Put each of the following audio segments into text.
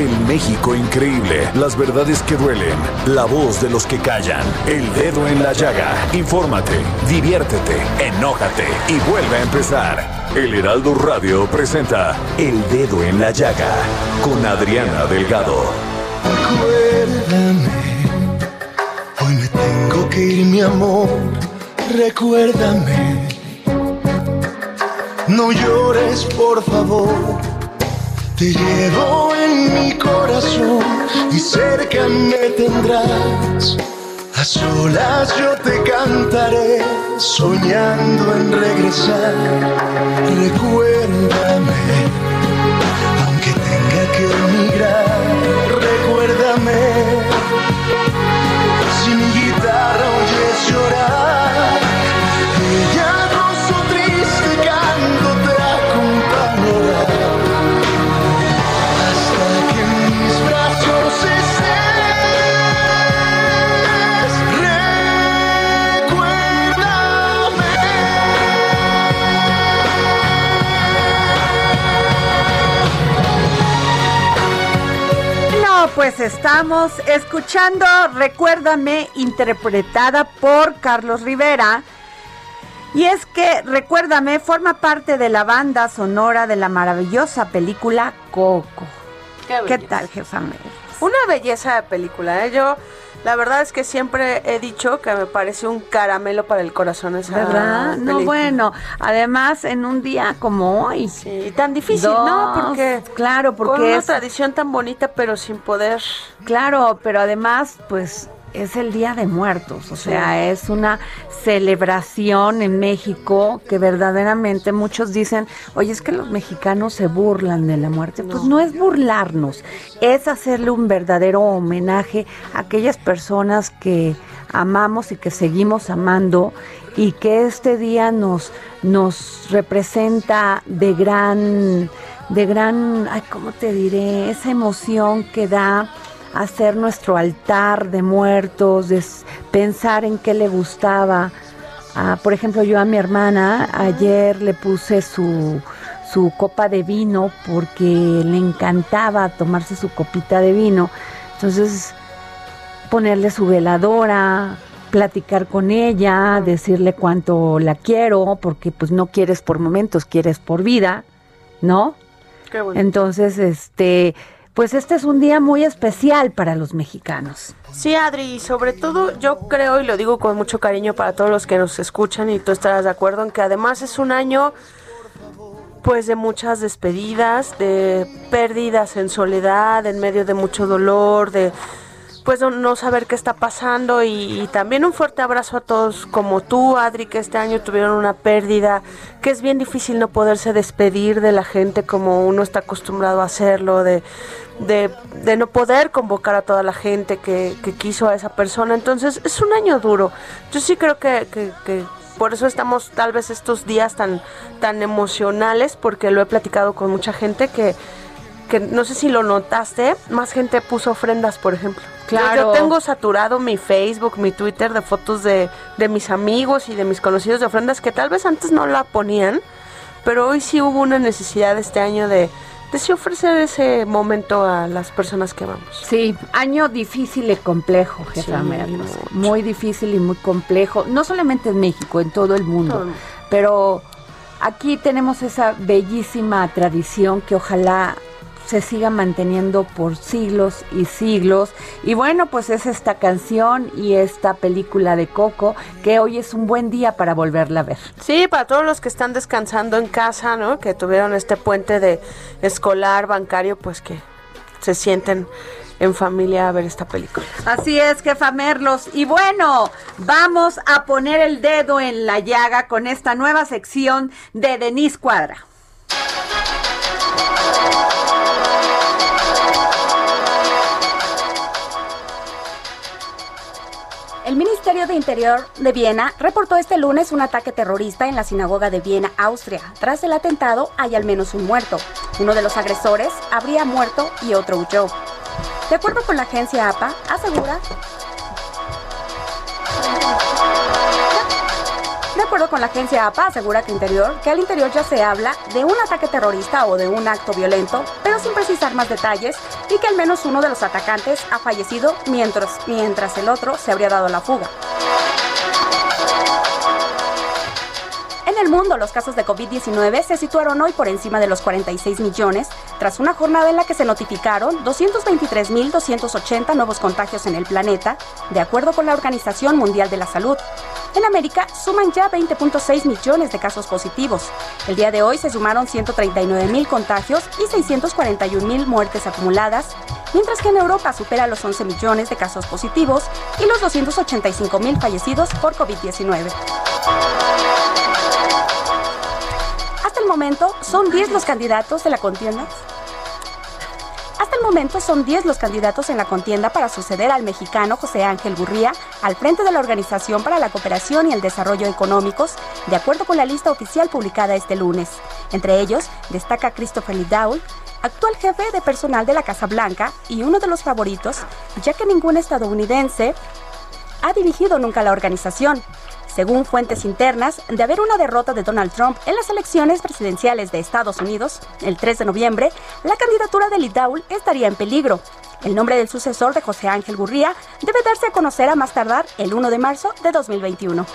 El México increíble, las verdades que duelen, la voz de los que callan, el dedo en la llaga. Infórmate, diviértete, enójate y vuelve a empezar. El Heraldo Radio presenta El Dedo en la Llaga con Adriana Delgado. Recuérdame, hoy me tengo que ir, mi amor. Recuérdame, no llores, por favor. Te llevo en mi corazón y cerca me tendrás. A solas yo te cantaré, soñando en regresar. Recuérdame, aunque tenga que emigrar. Pues estamos escuchando Recuérdame, interpretada por Carlos Rivera. Y es que Recuérdame forma parte de la banda sonora de la maravillosa película Coco. Qué ¿Qué belleza. tal, jefa? Una belleza de película, ¿eh? Yo, la verdad es que siempre he dicho que me parece un caramelo para el corazón esa ¿Verdad? No, bueno, además en un día como hoy. Sí, y tan difícil, ¿no? Porque claro, porque con una es- tradición tan bonita, pero sin poder. Claro, pero además, pues es el Día de Muertos, o sea, es una celebración en México que verdaderamente muchos dicen, oye, es que los mexicanos se burlan de la muerte. Pues no es burlarnos, es hacerle un verdadero homenaje a aquellas personas que amamos y que seguimos amando y que este día nos, nos representa de gran, de gran, ay, ¿cómo te diré? Esa emoción que da hacer nuestro altar de muertos, de pensar en qué le gustaba. Ah, por ejemplo, yo a mi hermana ayer le puse su, su copa de vino porque le encantaba tomarse su copita de vino. Entonces, ponerle su veladora, platicar con ella, decirle cuánto la quiero, porque pues no quieres por momentos, quieres por vida, ¿no? Qué bueno. Entonces, este, pues este es un día muy especial para los mexicanos. Sí, Adri, y sobre todo yo creo, y lo digo con mucho cariño para todos los que nos escuchan, y tú estarás de acuerdo en que además es un año pues de muchas despedidas, de pérdidas en soledad, en medio de mucho dolor, de pues no, saber qué está pasando y, y también un fuerte abrazo a todos como tú, Adri, que este año tuvieron una pérdida, que es bien difícil no poderse despedir de la gente como uno está acostumbrado a hacerlo, de, de, de no poder convocar a toda la gente que, que quiso a esa persona. Entonces es un año duro. Yo sí creo que, que, que por eso estamos tal vez estos días tan, tan emocionales, porque lo he platicado con mucha gente que, que no sé si lo notaste, más gente puso ofrendas, por ejemplo. Yo- Yo, Claro. tengo saturado mi Facebook, mi Twitter de fotos de, de mis amigos y de mis conocidos de ofrendas que tal vez antes no la ponían, pero hoy sí hubo una necesidad este año de, de sí ofrecer ese momento a las personas que amamos. Sí, año difícil y complejo, jefa Sí. Muy difícil y muy complejo, no solamente en México, en todo el mundo. Todo el mundo. Pero aquí tenemos esa bellísima tradición que ojalá se siga manteniendo por siglos y siglos. Y bueno, pues es esta canción y esta película de Coco que hoy es un buen día para volverla a ver. Sí, para todos los que están descansando en casa, ¿no? Que tuvieron este puente de escolar, bancario, pues que se sienten en familia a ver esta película. Así es, jefa Merlos. Y bueno, vamos a poner el dedo en la llaga con esta nueva sección de Denise Cuadra. El Ministerio de Interior de Viena reportó este lunes un ataque terrorista en la sinagoga de Viena, Austria. Tras el atentado hay al menos un muerto. Uno de los agresores habría muerto y otro huyó. De acuerdo con la agencia APA, asegura De acuerdo con la agencia APA, asegura que, interior, que al interior ya se habla de un ataque terrorista o de un acto violento, pero sin precisar más detalles, y que al menos uno de los atacantes ha fallecido mientras, mientras el otro se habría dado la fuga. En el mundo, los casos de COVID-19 se situaron hoy por encima de los 46 millones, tras una jornada en la que se notificaron 223.280 nuevos contagios en el planeta, de acuerdo con la Organización Mundial de la Salud. En América suman ya 20.6 millones de casos positivos. El día de hoy se sumaron 139 mil contagios y 641 mil muertes acumuladas, mientras que en Europa supera los 11 millones de casos positivos y los 285 mil fallecidos por COVID-19. Son 10 los candidatos de la contienda hasta el momento son 10 los candidatos en la contienda para suceder al mexicano José Ángel Gurría al frente de la Organización para la Cooperación y el Desarrollo Económicos, de acuerdo con la lista oficial publicada este lunes. Entre ellos destaca Christopher Lidaul, actual jefe de personal de la Casa Blanca y uno de los favoritos, ya que ningún estadounidense ha dirigido nunca la organización. Según fuentes internas, de haber una derrota de Donald Trump en las elecciones presidenciales de Estados Unidos el 3 de noviembre, la candidatura de Lidaul estaría en peligro. El nombre del sucesor de José Ángel Gurría debe darse a conocer a más tardar el 1 de marzo de 2021.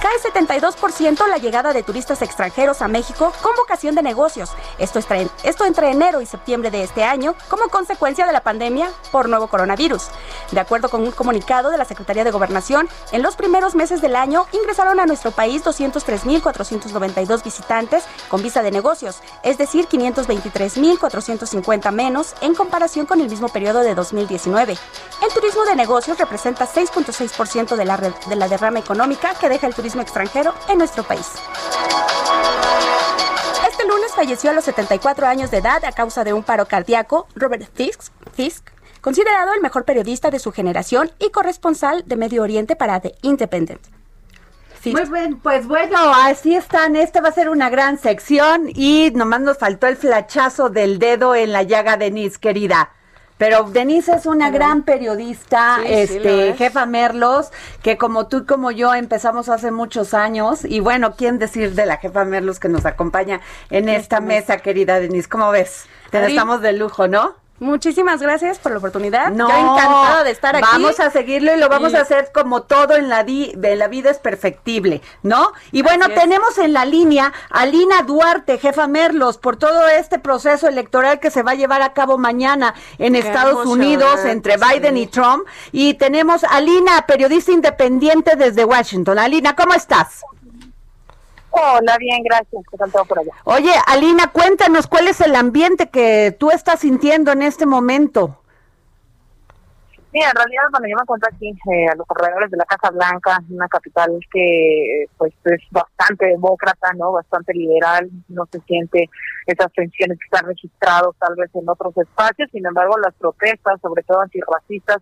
Cae 72% la llegada de turistas extranjeros a México con vocación de negocios. Esto, esto entre enero y septiembre de este año como consecuencia de la pandemia por nuevo coronavirus. De acuerdo con un comunicado de la Secretaría de Gobernación, en los primeros meses del año ingresaron a nuestro país 203.492 visitantes con visa de negocios, es decir, 523.450 menos en comparación con el mismo periodo de 2019. El turismo de negocios representa 6.6% de la, de la derrama económica que deja el turismo extranjero en nuestro país. Este lunes falleció a los 74 años de edad a causa de un paro cardíaco Robert Fisk, Fisk considerado el mejor periodista de su generación y corresponsal de Medio Oriente para The Independent. Muy bien, pues bueno, así están. Esta va a ser una gran sección y nomás nos faltó el flachazo del dedo en la llaga, Denise, querida. Pero Denise es una gran periodista, este, jefa Merlos, que como tú y como yo empezamos hace muchos años. Y bueno, ¿quién decir de la jefa Merlos que nos acompaña en esta mesa, querida Denise? ¿Cómo ves? Te estamos de lujo, ¿no? Muchísimas gracias por la oportunidad. No, Yo encantada de estar aquí. Vamos a seguirlo y lo vamos a hacer como todo en la, de la vida es perfectible, ¿no? Y bueno, tenemos en la línea a Lina Duarte, jefa Merlos, por todo este proceso electoral que se va a llevar a cabo mañana en Estados Unidos entre Biden y Trump. Y tenemos a Lina, periodista independiente desde Washington. Alina, ¿cómo estás? Hola, bien, gracias. ¿Qué tal todo por allá? Oye, Alina, cuéntanos cuál es el ambiente que tú estás sintiendo en este momento. Mira, en realidad, cuando yo me encuentro aquí eh, a los alrededores de la Casa Blanca, una capital que pues es bastante demócrata, no, bastante liberal, no se siente esas tensiones que están registradas tal vez en otros espacios. Sin embargo, las protestas, sobre todo antirracistas,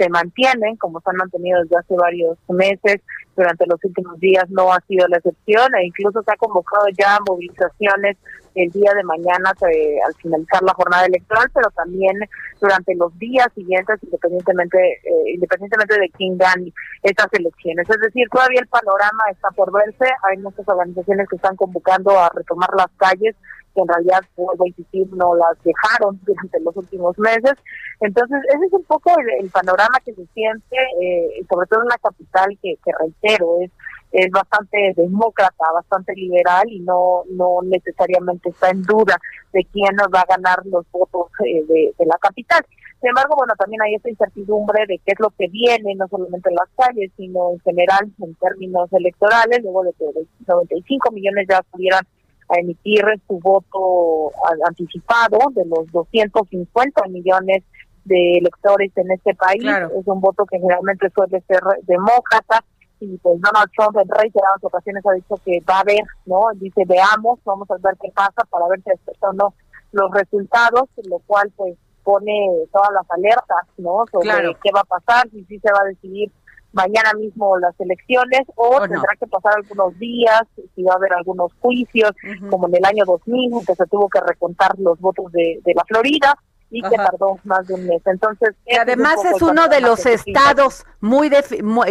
se mantienen, como se han mantenido desde hace varios meses, durante los últimos días no ha sido la excepción e incluso se ha convocado ya movilizaciones el día de mañana al finalizar la jornada electoral, pero también durante los días siguientes, independientemente eh, independientemente de quién gane estas elecciones. Es decir, todavía el panorama está por verse, hay muchas organizaciones que están convocando a retomar las calles que en realidad, vuelvo a no las dejaron durante los últimos meses. Entonces, ese es un poco el, panorama que se siente, eh, sobre todo en una capital que, reitero, es es bastante demócrata, bastante liberal y no no necesariamente está en duda de quién nos va a ganar los votos eh, de, la capital. Sin embargo, bueno, también hay esta incertidumbre de qué es lo que viene, no solamente en las calles, sino en general en términos electorales, luego de que 95 millones ya pudieran a emitir su voto anticipado de los 250 millones de electores en este país. Es un voto que generalmente suele ser demócrata y pues Donald Trump en reiteradas ocasiones ha dicho que va a haber, ¿no? Dice, veamos, vamos a ver qué pasa para ver si o no los resultados, lo cual pues pone todas las alertas, ¿no? Sobre qué va a pasar, si sí se va a decidir mañana mismo las elecciones o, tendrá que pasar algunos días, si va a haber algunos juicios, como en el año 2000, que se tuvo que recontar los votos de, de la Florida y que tardó más de un mes. Entonces, y además es, uno de los estados muy,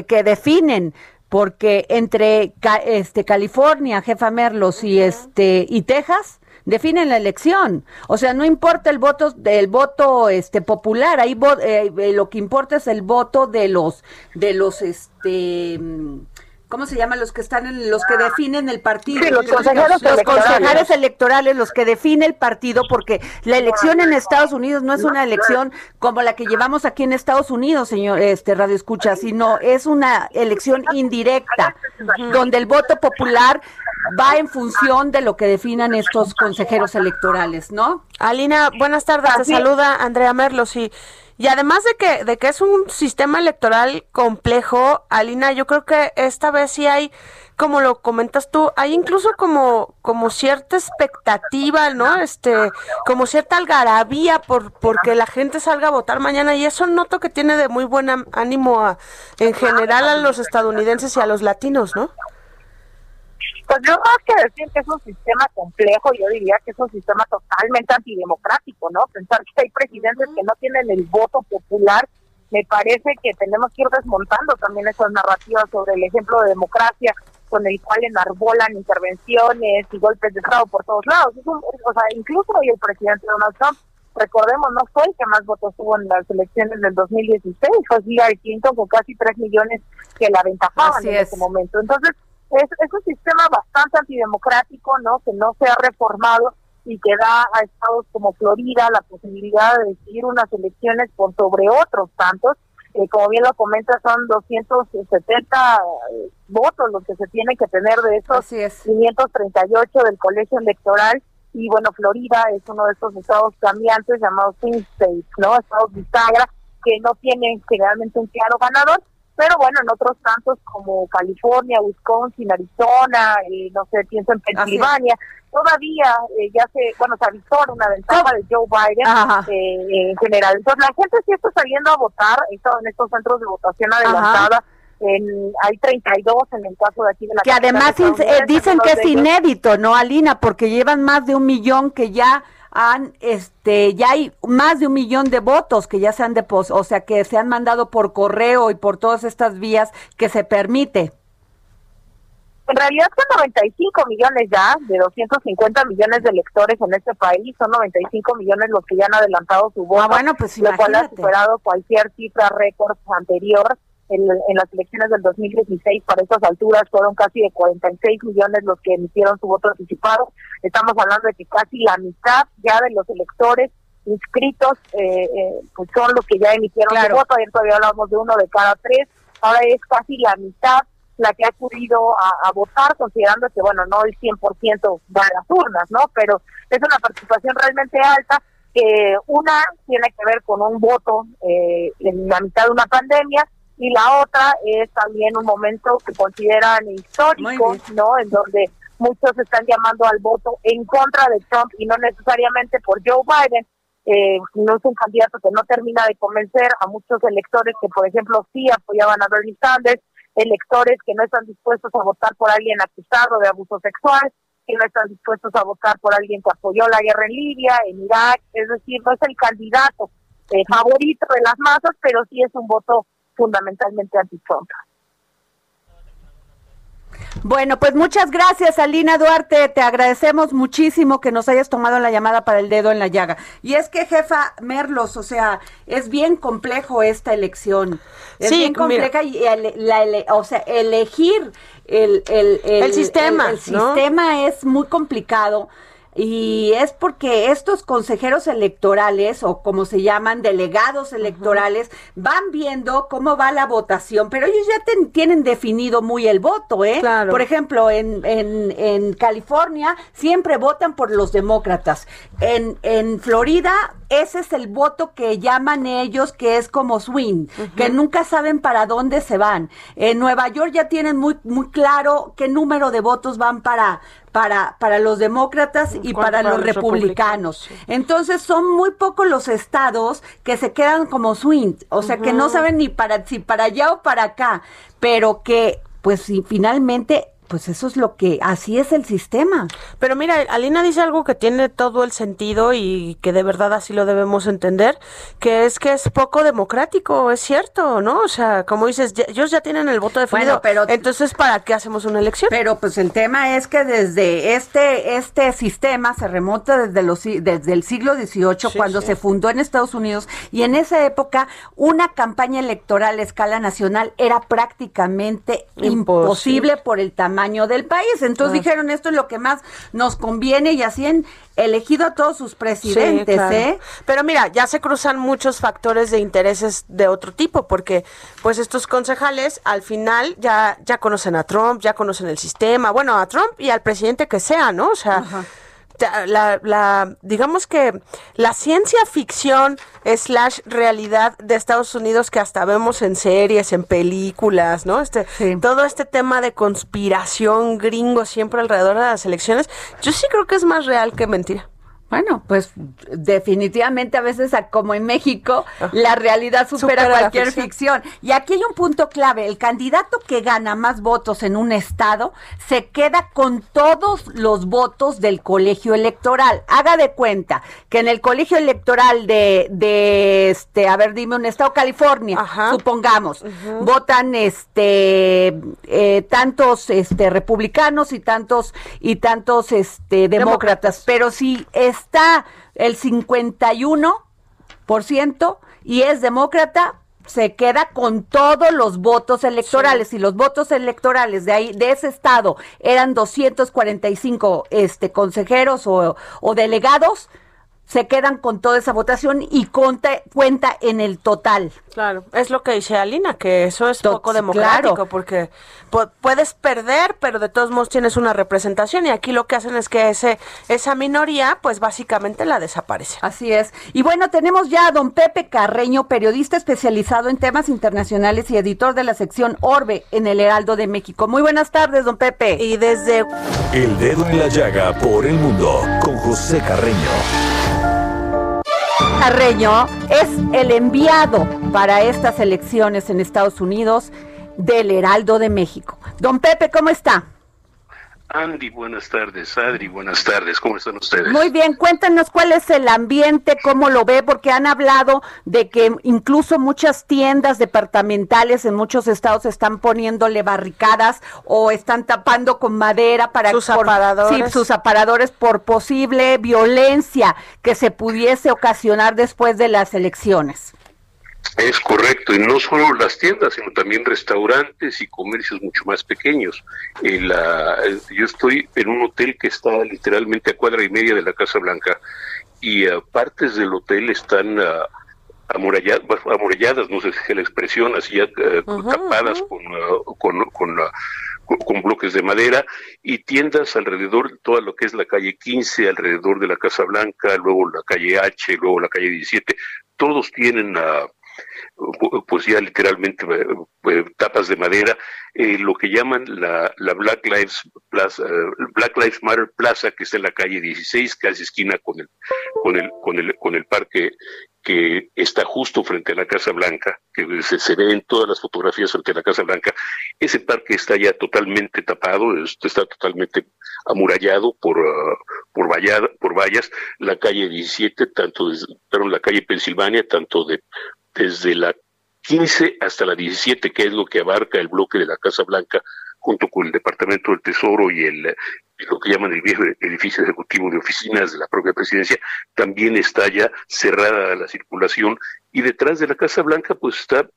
que definen porque entre este California, Jefa Merlos y este y Texas definen la elección. O sea, no importa el voto del voto este popular, ahí eh, eh, lo que importa es el voto de los de los este ¿Cómo se llaman los que están en los que definen el partido? los consejeros, electorales. los que definen el partido, porque la elección en Estados Unidos no es una elección como la que llevamos aquí en Estados Unidos, señor este Radio Escucha, sino es una elección indirecta, donde el voto popular va en función de lo que definan estos consejeros electorales, ¿no? Alina, buenas tardes, te saluda Andrea Merlos y y además de que, de que es un sistema electoral complejo, Alina, yo creo que esta vez sí hay, como lo comentas tú, hay incluso como, como cierta expectativa, ¿no? Este, como cierta algarabía por, porque la gente salga a votar mañana y eso noto que tiene de muy buen ánimo a, en general a los estadounidenses y a los latinos, ¿no? Pues yo más que decir que es un sistema complejo, yo diría que es un sistema totalmente antidemocrático, ¿no? Pensar que hay presidentes que no tienen el voto popular, me parece que tenemos que ir desmontando también esas narrativas sobre el ejemplo de democracia con el cual enarbolan intervenciones y golpes de Estado por todos lados. o sea, incluso hoy el presidente Donald Trump, recordemos, no fue el que más votos tuvo en las elecciones del 2016, fue Hillary Clinton con casi 3 millones que la aventajaban en ese momento. Entonces, es, es un sistema bastante antidemocrático, ¿no? Que no se ha reformado y que da a estados como Florida la posibilidad de decidir unas elecciones por sobre otros tantos. Eh, como bien lo comenta, son 270 eh, votos los que se tienen que tener de esos 538 del colegio electoral. Y bueno, Florida es uno de esos estados cambiantes llamados swing states, ¿no? Estados bisagra que no tienen generalmente un claro ganador pero bueno, en otros tantos como California, Wisconsin, Arizona, eh, no sé, pienso en Pensilvania, todavía eh, ya se, bueno, se avisó una ventaja de Joe Biden eh, en general. Entonces la gente sí está saliendo a votar, en estos centros de votación adelantada. En, hay 32 en el caso de aquí de la que además dicen que es inédito, ¿no, Alina? Porque llevan más de un millón que ya han, este, ya hay más de un millón de votos que ya se han depositado, o sea, que se han mandado por correo y por todas estas vías que se permite. En realidad son 95 millones ya, de 250 millones de electores en este país, son 95 millones los que ya han adelantado su voto, ah, bueno, pues lo cual ha superado cualquier cifra récord anterior en, las elecciones del 2016 para estas alturas fueron casi de 46 millones los que emitieron su voto anticipado. Estamos hablando de que casi la mitad ya de los electores inscritos eh, eh, pues son los que ya emitieron su voto. Ayer todavía hablamos de uno de cada tres. Ahora es casi la mitad la que ha acudido a, votar, considerando que, bueno, no el 100% va a las urnas, ¿no? Pero es una participación realmente alta que una tiene que ver con un voto eh, en la mitad de una pandemia y la otra es también un momento que consideran histórico, ¿no? En donde muchos están llamando al voto en contra de Trump y no necesariamente por Joe Biden. Eh, no es un candidato que no termina de convencer a muchos electores que, por ejemplo, sí apoyaban a Bernie Sanders, electores que no están dispuestos a votar por alguien acusado de abuso sexual, que no están dispuestos a votar por alguien que apoyó la guerra en Libia, en Irak, es decir, no es el candidato eh, favorito de las masas, pero sí es un voto fundamentalmente anti Bueno, pues muchas gracias, Alina Duarte. Te agradecemos muchísimo que nos hayas tomado la llamada para el dedo en la llaga. Y es que, jefa Merlos, o sea, es bien complejo esta elección. Es Sí, bien compleja y ele- la ele- o sea, elegir el, el, El sistema, El, el ¿no? sistema es muy complicado. Y es porque estos consejeros electorales, o como se llaman, delegados electorales, van viendo cómo va la votación, pero ellos ya ten- tienen definido muy el voto, ¿eh? Claro. Por ejemplo, en, en, en California siempre votan por los demócratas. En, en Florida, ese es el voto que llaman ellos, que es como swing, que nunca saben para dónde se van. En Nueva York ya tienen muy, muy claro qué número de votos van para, para, para los demócratas y ¿Cuánto para para los los republicanos. Entonces son muy pocos los estados que se quedan como swing, o sea que no saben ni para si para allá o para acá, pero que pues si finalmente pues eso es lo que así es el sistema. Pero mira, Alina dice algo que tiene todo el sentido y que de verdad así lo debemos entender, que es que es poco democrático, es cierto, ¿no? O sea, como dices, ya- ellos ya tienen el voto definido, Bueno, pero- entonces ¿para qué hacemos una elección? Pero pues el tema es que desde este este sistema se remonta desde los desde el siglo XVIII Sí, cuando sí. se fundó en Estados Unidos y en esa época una campaña electoral a escala nacional era prácticamente Imposible. imposible por el tamaño del país. Entonces dijeron esto es lo que más nos conviene y así han elegido a todos sus presidentes, Sí, claro. ¿eh? Pero mira, ya se cruzan muchos factores de intereses de otro tipo, porque pues estos concejales al final ya, ya conocen a Trump, ya conocen el sistema, bueno, a Trump y al presidente que sea, ¿no? O sea, la, la, digamos que la ciencia ficción slash realidad de Estados Unidos que hasta vemos en series, en películas, ¿no? Este, Sí. todo este tema de conspiración gringo siempre alrededor de las elecciones, yo sí creo que es más real que mentira. Bueno, pues definitivamente a veces, como en México, la realidad supera, cualquier ficción. ficción. Y aquí hay un punto clave, el candidato que gana más votos en un estado se queda con todos los votos del colegio electoral. Haga de cuenta que en el colegio electoral de, de este, a ver, dime un estado, California, Ajá. supongamos, votan este eh, tantos este republicanos y tantos y tantos este demócratas, pero si está el 51% y es demócrata se queda con todos los votos electorales. Y los votos electorales de ahí de ese estado eran 245 este consejeros o, o delegados se quedan con toda esa votación y conta- cuenta en el total. Claro, es lo que dice Alina, que eso es poco democrático, claro. porque pu- puedes perder, pero de todos modos tienes una representación y aquí lo que hacen es que ese esa minoría, pues básicamente la desaparece. Así es. Y bueno, tenemos ya a don Pepe Carreño, periodista especializado en temas internacionales y editor de la sección Orbe en el Heraldo de México. Muy buenas tardes, don Pepe. Y desde El dedo en la llaga por el mundo con José Carreño. Carreño es el enviado para estas elecciones en Estados Unidos del Heraldo de México. Don Pepe, ¿cómo está? Andy, buenas tardes. Adri, buenas tardes. ¿Cómo están ustedes? Muy bien, cuéntanos cuál es el ambiente, cómo lo ve, porque han hablado de que incluso muchas tiendas departamentales en muchos estados están poniéndole barricadas o están tapando con madera para Sus por- aparadores. sí, sus aparadores por posible violencia que se pudiese ocasionar después de las elecciones. Es correcto, y no solo las tiendas, sino también restaurantes y comercios mucho más pequeños. El, ah, el- yo estoy en un hotel que está literalmente a cuadra y media de la Casa Blanca y ah, partes del hotel están ah, amuralla- bueno, amuralladas, no sé si es la expresión, así ya ah, tapadas con, ah, con, con, ah, con- con bloques de madera y tiendas alrededor, toda lo que es la calle 15, alrededor de la Casa Blanca, luego la calle H, luego la calle 17, todos tienen... ah, pu- pues literalmente eh, tapas de madera, eh, lo que llaman la, la Black Lives Plaza, eh, Black Lives Matter Plaza, que está en la calle 16, casi esquina con el, con el, con el, con el parque que está justo frente a la Casa Blanca, que se, se ve en todas las fotografías frente a la Casa Blanca. Ese parque está ya totalmente tapado, es- está totalmente amurallado por, ah, por vallas. La calle 17, tanto desde, perdón, la calle Pensilvania, tanto de desde la 15 hasta la 17, que es lo que abarca el bloque de la Casa Blanca, junto con el Departamento del Tesoro y el lo que llaman el viejo edificio ejecutivo de oficinas de la propia presidencia, también está ya cerrada la circulación. Y detrás de la Casa Blanca pues está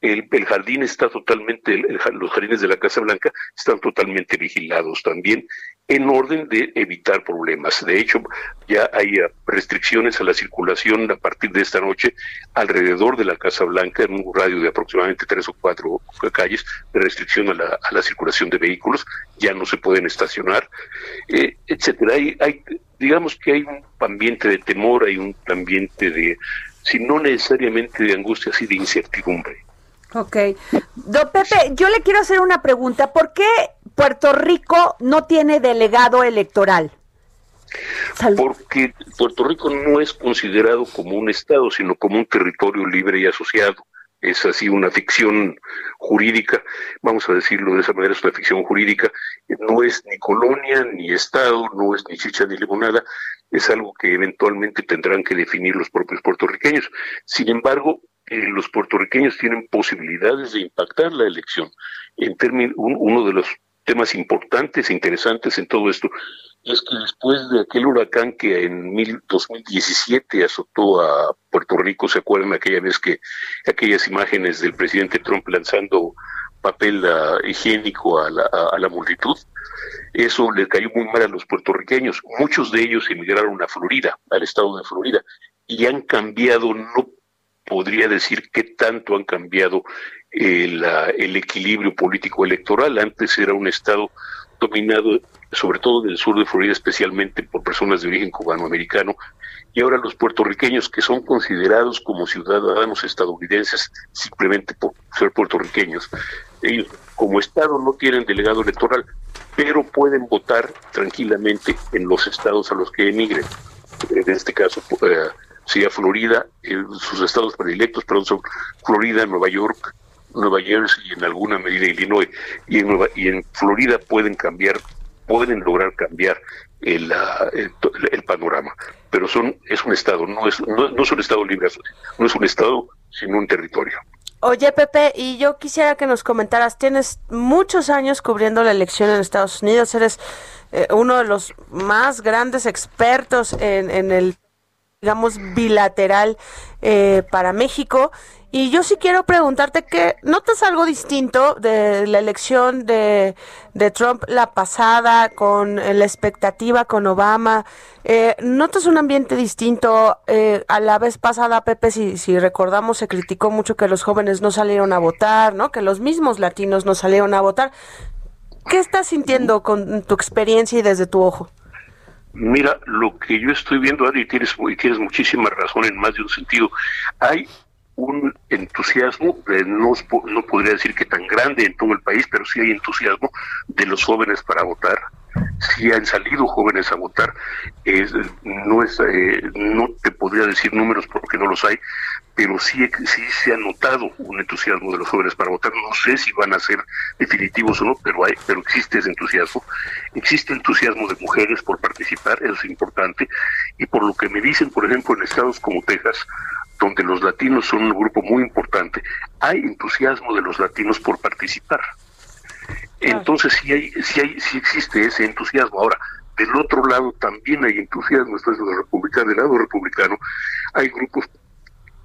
el, jardín está totalmente, los jardines de la Casa Blanca están totalmente vigilados también en orden de evitar problemas. De hecho, ya hay ah, restricciones a la circulación a partir de esta noche alrededor de la Casa Blanca, en un radio de aproximadamente tres o cuatro calles, de restricción a la, a la circulación de vehículos, ya no se pueden estacionar, eh, etcétera. Hay, hay, digamos que hay un ambiente de temor, hay un ambiente de, si no necesariamente de angustia, sí de incertidumbre. Ok. Don Pepe, yo le quiero hacer una pregunta. ¿Por qué Puerto Rico no tiene delegado electoral? Porque Puerto Rico no es considerado como un Estado, sino como un territorio libre y asociado. Es así una ficción jurídica, vamos a decirlo de esa manera, es una ficción jurídica. No es ni colonia, ni Estado, no es ni chicha ni limonada, es algo que eventualmente tendrán que definir los propios puertorriqueños. Sin embargo, los puertorriqueños tienen posibilidades de impactar la elección. En términos, uno de los temas importantes e interesantes en todo esto es que después de aquel huracán que en 2017 azotó a Puerto Rico, ¿se acuerdan aquella vez que aquellas imágenes del presidente Trump lanzando papel ah, higiénico a la, a la multitud? Eso le cayó muy mal a los puertorriqueños. Muchos de ellos emigraron a Florida, al estado de Florida, y han cambiado no podría decir qué tanto han cambiado el, eh, el equilibrio político electoral. Antes era un Estado dominado, sobre todo del sur de Florida, especialmente por personas de origen cubano-americano, y ahora los puertorriqueños que son considerados como ciudadanos estadounidenses simplemente por ser puertorriqueños. Ellos como Estado no tienen delegado electoral, pero pueden votar tranquilamente en los estados a los que emigren. En este caso, eh, sería Florida, sus estados predilectos, perdón, son Florida, Nueva York, Nueva Jersey y en alguna medida Illinois. Y en, Nueva, y en Florida pueden cambiar, pueden lograr cambiar el, el, panorama. Pero son es un estado, no es, no, no es un estado libre, no es un estado, sino un territorio. Oye, Pepe, y yo quisiera que nos comentaras, tienes muchos años cubriendo la elección en Estados Unidos, eres eh, uno de los más grandes expertos en, en el digamos, bilateral eh, para México. Y yo sí quiero preguntarte que notas algo distinto de la elección de, de Trump la pasada con la expectativa con Obama. Eh, ¿Notas un ambiente distinto? Eh, a la vez pasada, Pepe, si, si recordamos, se criticó mucho que los jóvenes no salieron a votar, ¿no? Que los mismos latinos no salieron a votar. ¿Qué estás sintiendo con tu experiencia y desde tu ojo? Mira, lo que yo estoy viendo, Adri, tienes, y tienes muchísima razón en más de un sentido. Hay un entusiasmo, no, no podría decir que tan grande en todo el país, pero sí hay entusiasmo de los jóvenes para votar. Sí han salido jóvenes a votar. No, es, eh, no te podría decir números porque no los hay, pero sí, sí se ha notado un entusiasmo de los jóvenes para votar. No sé si van a ser definitivos o no, pero hay, pero existe ese entusiasmo. Existe entusiasmo de mujeres por participar, eso es importante. Y por lo que me dicen, por ejemplo, en estados como Texas, donde los latinos son un grupo muy importante, hay entusiasmo de los latinos por participar. Entonces sí hay, sí hay, sí existe ese entusiasmo. Ahora, del otro lado también hay entusiasmo, esto es de republicano, del lado republicano, hay grupos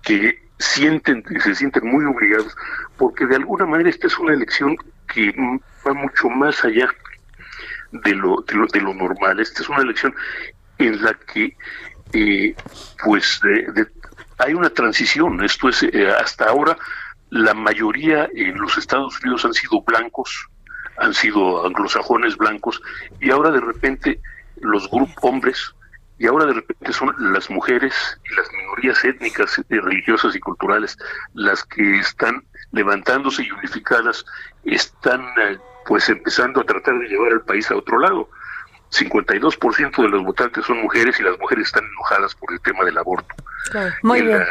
que sienten, se sienten muy obligados, porque de alguna manera esta es una elección que va mucho más allá de lo, de lo, de lo normal. Esta es una elección en la que eh, pues hay una transición. Esto es, eh, hasta ahora la mayoría en los Estados Unidos han sido blancos, han sido anglosajones blancos, y ahora de repente los grupos hombres y ahora de repente son las mujeres y las minorías étnicas, eh, religiosas y culturales las que están levantándose y unificadas, están eh, pues empezando a tratar de llevar al país a otro lado. 52% de los votantes son mujeres y las mujeres están enojadas por el tema del aborto. Muy bien.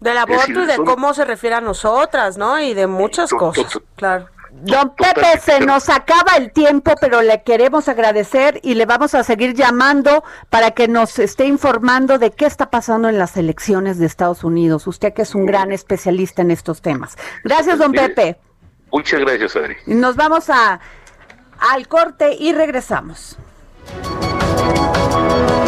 del aborto y de cómo se refiere a nosotras, ¿no? Y de muchas cosas, claro. Don Pepe, se nos acaba el tiempo, pero le queremos agradecer y le vamos a seguir llamando para que nos esté informando de qué está pasando en las elecciones de Estados Unidos. Usted que es un gran especialista en estos temas. Gracias, don Pepe. Muchas gracias, Adri. Nos vamos a al corte y regresamos. Música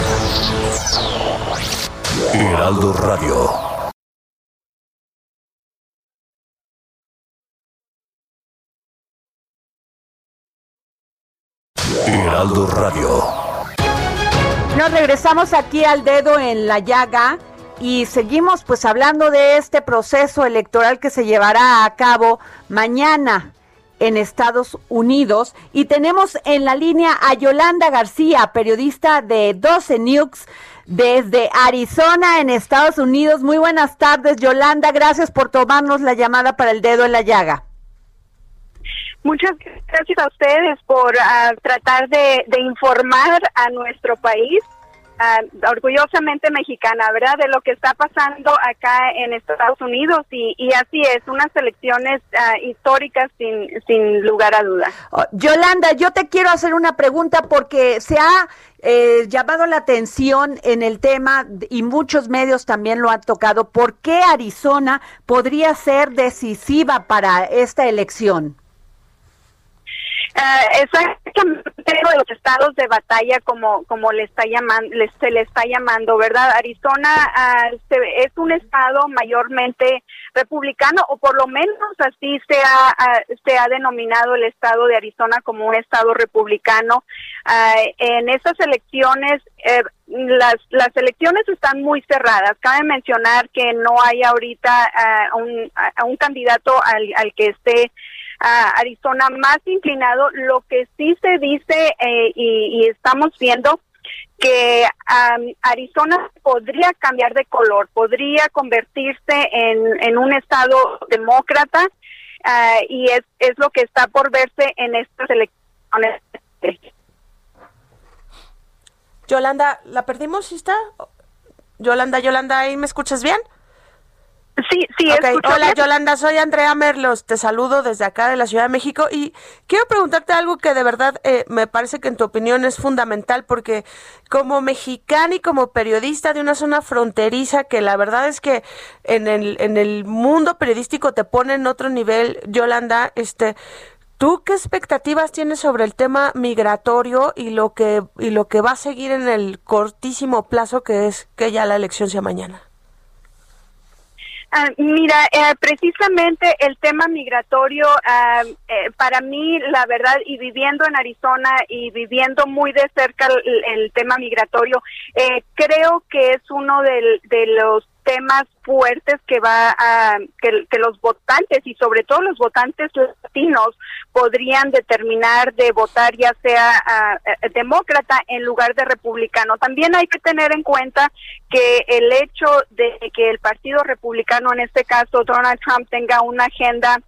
Heraldo Radio. Heraldo Radio. Nos regresamos aquí al dedo en la llaga y seguimos pues hablando de este proceso electoral que se llevará a cabo mañana en Estados Unidos y tenemos en la línea a Yolanda García, periodista de 12 News desde Arizona en Estados Unidos. Muy buenas tardes, Yolanda, gracias por tomarnos la llamada para el dedo en la llaga. Muchas gracias a ustedes por ah, tratar de, de informar a nuestro país, ah, orgullosamente mexicana, ¿verdad? De lo que está pasando acá en Estados Unidos y, y así es, unas elecciones ah, históricas sin, sin lugar a duda. Oh, Yolanda, yo te quiero hacer una pregunta porque se ha eh, llamado la atención en el tema y muchos medios también lo han tocado. ¿Por qué Arizona podría ser decisiva para esta elección? Ah, exactamente los estados de batalla como como le está llamando se le está llamando verdad Arizona ah, se- es un estado mayormente republicano o por lo menos así se ha ah, se ha denominado el estado de Arizona como un estado republicano. En estas elecciones eh, las las elecciones están muy cerradas. Cabe mencionar que no hay ahorita ah, un a un candidato al, al que esté a Arizona más inclinado. Lo que sí se dice eh, y, estamos viendo que am, Arizona podría cambiar de color, podría convertirse en, en un estado demócrata ah, y es, es lo que está por verse en estas elecciones. Yolanda, ¿la perdimos? ¿Sí está? Yolanda, Yolanda, ¿ahí me escuchas bien? Sí, sí, Ok, escucho Hola. Yolanda, soy Andrea Merlos, te saludo desde acá de la Ciudad de México y quiero preguntarte algo que de verdad eh, me parece que en tu opinión es fundamental porque como mexicana y como periodista de una zona fronteriza que la verdad es que en el, en el mundo periodístico te pone en otro nivel, Yolanda, este... ¿Tú qué expectativas tienes sobre el tema migratorio y lo que y lo que va a seguir en el cortísimo plazo que es que ya la elección sea mañana? Ah, mira, eh, precisamente el tema migratorio, ah, eh, para mí, la verdad, y viviendo en Arizona y viviendo muy de cerca el, tema migratorio, eh, creo que es uno de los temas fuertes que va a que, que los votantes y sobre todo los votantes latinos podrían determinar de votar ya sea demócrata en lugar de republicano. También hay que tener en cuenta que el hecho de que el Partido Republicano, en este caso Donald Trump, tenga una agenda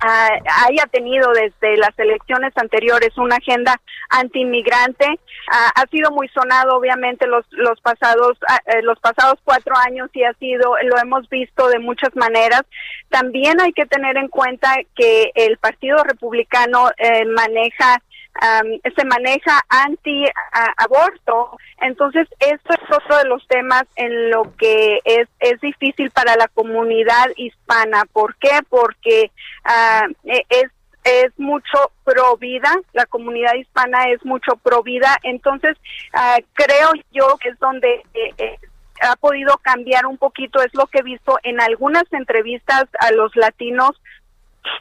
haya tenido desde las elecciones anteriores una agenda antiinmigrante. Ah, ha sido muy sonado obviamente los los pasados ah, eh, los pasados cuatro años y ha sido lo hemos visto de muchas maneras. También hay que tener en cuenta que el Partido Republicano eh, maneja am, se maneja anti a- aborto entonces esto es otro de los temas en lo que es es difícil para la comunidad hispana. ¿por qué? porque ah, e- es es mucho pro vida, la comunidad hispana es mucho pro vida, entonces ah, creo yo que es donde eh, eh, ha podido cambiar un poquito, es lo que he visto en algunas entrevistas a los latinos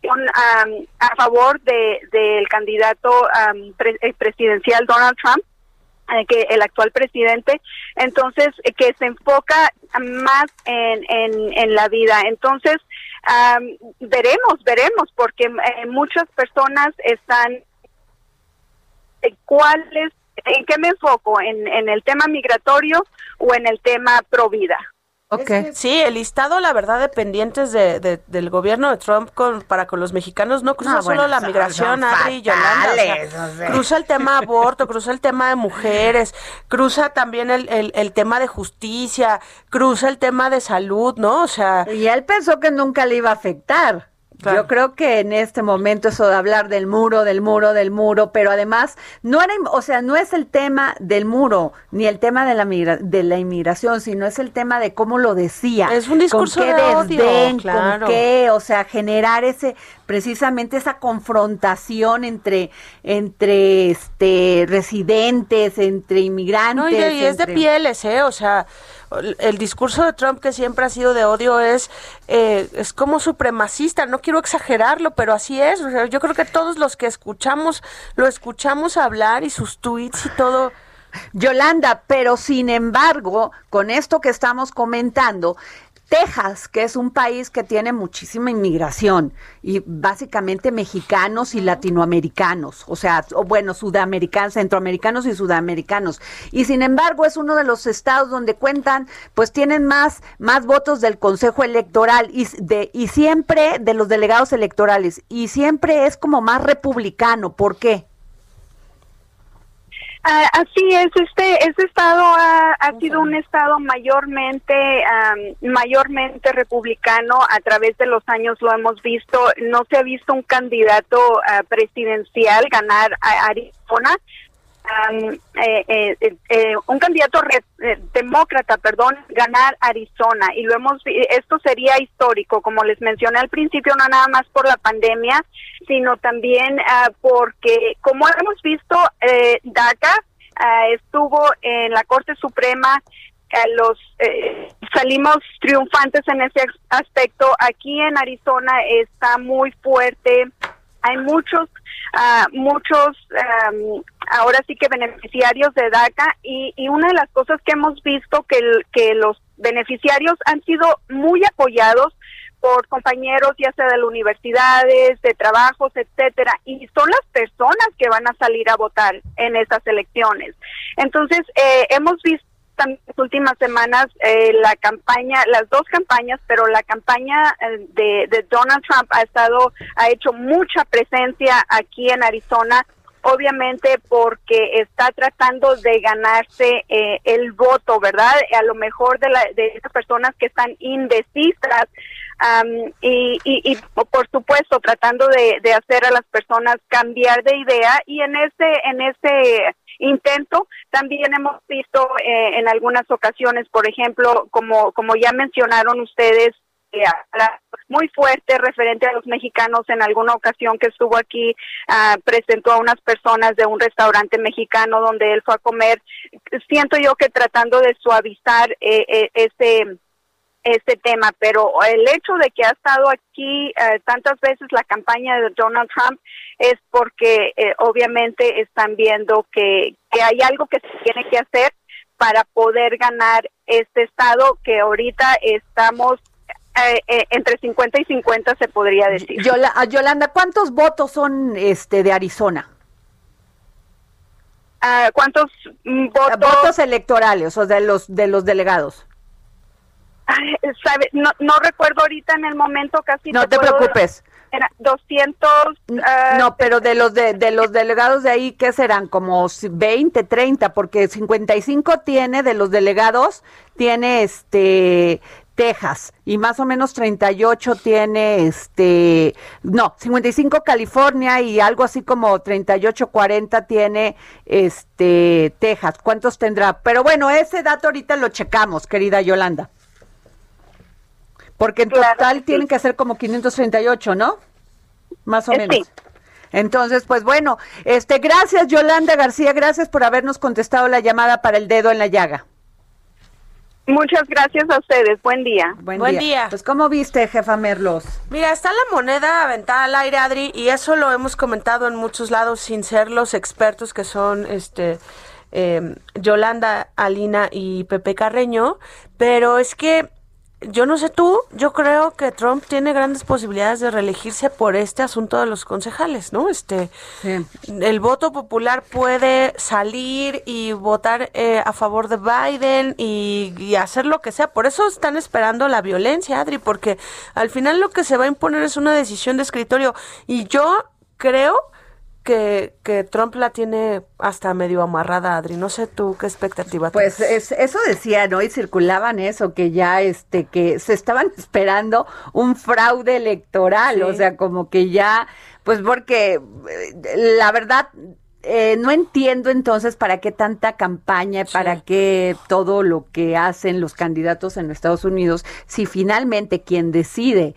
um, a favor de del candidato um, pre- eh, presidencial Donald Trump eh, que el actual presidente, entonces eh, que se enfoca más en, en, en la vida. Entonces, veremos, veremos, porque muchas personas están, eh, ¿cuál es, en qué me enfoco? ¿En, ¿En el tema migratorio o en el tema pro vida? Sí, el listado, la verdad, de pendientes de, de- del gobierno de Trump con, para con los mexicanos no cruza No, solo bueno, la migración, Adri y Yolanda. o sea, fatales, o sea. Cruza el tema aborto, cruza el tema de mujeres, cruza también el, el, el tema de justicia, cruza el tema de salud, ¿no? O sea, Y él pensó que nunca le iba a afectar. Claro. Yo creo que en este momento eso de hablar del muro, del muro, del muro, pero además no era, o sea, no es el tema del muro ni el tema de la migra- de la inmigración, sino es el tema de cómo lo decía. Es un discurso con qué de odio, desdén, claro. con qué, o sea, generar ese precisamente esa confrontación entre entre este residentes, entre inmigrantes, No, y, es de pieles, ¿eh? O sea, el, discurso de Trump que siempre ha sido de odio es, eh, es como supremacista. No quiero exagerarlo, pero así es. Yo creo que todos los que escuchamos, lo escuchamos hablar y sus tweets y todo. Yolanda, pero sin embargo, con esto que estamos comentando, Texas, que es un país que tiene muchísima inmigración y básicamente mexicanos y latinoamericanos, o sea, o bueno, sudamericanos, centroamericanos y sudamericanos. Y sin embargo, es uno de los estados donde cuentan, pues tienen más más votos del Consejo Electoral y de y siempre de los delegados electorales y siempre es como más republicano, ¿por qué? Ah, así es, este, este estado ha, ha sido un estado mayormente, am, mayormente republicano a través de los años lo hemos visto. No se ha visto un candidato ah, presidencial ganar a Arizona. Am, eh, eh, un candidato re- eh, demócrata, perdón, ganar Arizona y lo hemos esto sería histórico, como les mencioné al principio, no nada más por la pandemia, sino también ah, porque como hemos visto, DACA ah, estuvo en la Corte Suprema eh, los eh, salimos triunfantes en ese as- aspecto. Aquí en Arizona está muy fuerte. Hay muchos, ah, muchos, am, ahora sí que beneficiarios de DACA y, una de las cosas que hemos visto que, el- que los beneficiarios han sido muy apoyados por compañeros ya sea de las universidades, de trabajos, etcétera, y son las personas que van a salir a votar en estas elecciones. Entonces, eh, hemos visto también las últimas semanas eh, la campaña, las dos campañas, pero la campaña eh, de, de Donald Trump ha estado, ha hecho mucha presencia aquí en Arizona, obviamente porque está tratando de ganarse eh, el voto, ¿verdad? A lo mejor de, la, de esas personas que están indecisas am, y, y, y, por supuesto tratando de, de hacer a las personas cambiar de idea y en ese en ese intento también hemos visto eh, en algunas ocasiones por ejemplo como como ya mencionaron ustedes muy fuerte referente a los mexicanos en alguna ocasión que estuvo aquí ah, presentó a unas personas de un restaurante mexicano donde él fue a comer. Siento yo que tratando de suavizar eh, eh, ese este tema, pero el hecho de que ha estado aquí eh, tantas veces la campaña de Donald Trump es porque eh, obviamente están viendo que, que hay algo que se tiene que hacer para poder ganar este estado que ahorita estamos eh, eh, entre 50 y 50 se podría decir. Yola- a Yolanda, ¿cuántos votos son este de Arizona? Ah, ¿Cuántos mm, votos? Votos electorales, o de los de los delegados. Ay, sabe, no, no recuerdo ahorita en el momento casi. No te preocupes. Era 200. ah, No, pero de los de, de los delegados de ahí, ¿qué serán? Como 20, 30, porque 55 tiene de los delegados, tiene este Texas y más o menos 38 tiene este, no, 55 California y algo así como 38, 40 tiene este Texas. ¿Cuántos tendrá? Pero bueno, ese dato ahorita lo checamos, querida Yolanda. Porque en Claro total sí. tienen que ser como 538, ¿no? Más o Eh, menos. Entonces, pues bueno, este, gracias Yolanda García, gracias por habernos contestado la llamada para el dedo en la llaga. Muchas gracias a ustedes. Buen día. Buen, Buen día. día. Pues, ¿cómo viste, jefa Merlos? Mira, está la moneda aventada al aire, Adri, y eso lo hemos comentado en muchos lados sin ser los expertos que son este eh, Yolanda, Alina y Pepe Carreño, pero es que yo no sé tú, yo creo que Trump tiene grandes posibilidades de reelegirse por este asunto de los concejales, ¿no? Este, Sí. el voto popular puede salir y votar eh, a favor de Biden y, y hacer lo que sea. Por eso están esperando la violencia, Adri, porque al final lo que se va a imponer es una decisión de escritorio. Y yo creo que, que Trump la tiene hasta medio amarrada, Adri. No sé tú qué expectativa Pues tienes. es- eso decían, ¿no? Y circulaban eso, que ya, este, que se estaban esperando un fraude electoral, Sí. o sea, como que ya, pues porque eh, la verdad, eh, no entiendo entonces para qué tanta campaña, para qué todo lo que hacen los candidatos en Estados Unidos, si finalmente quien decide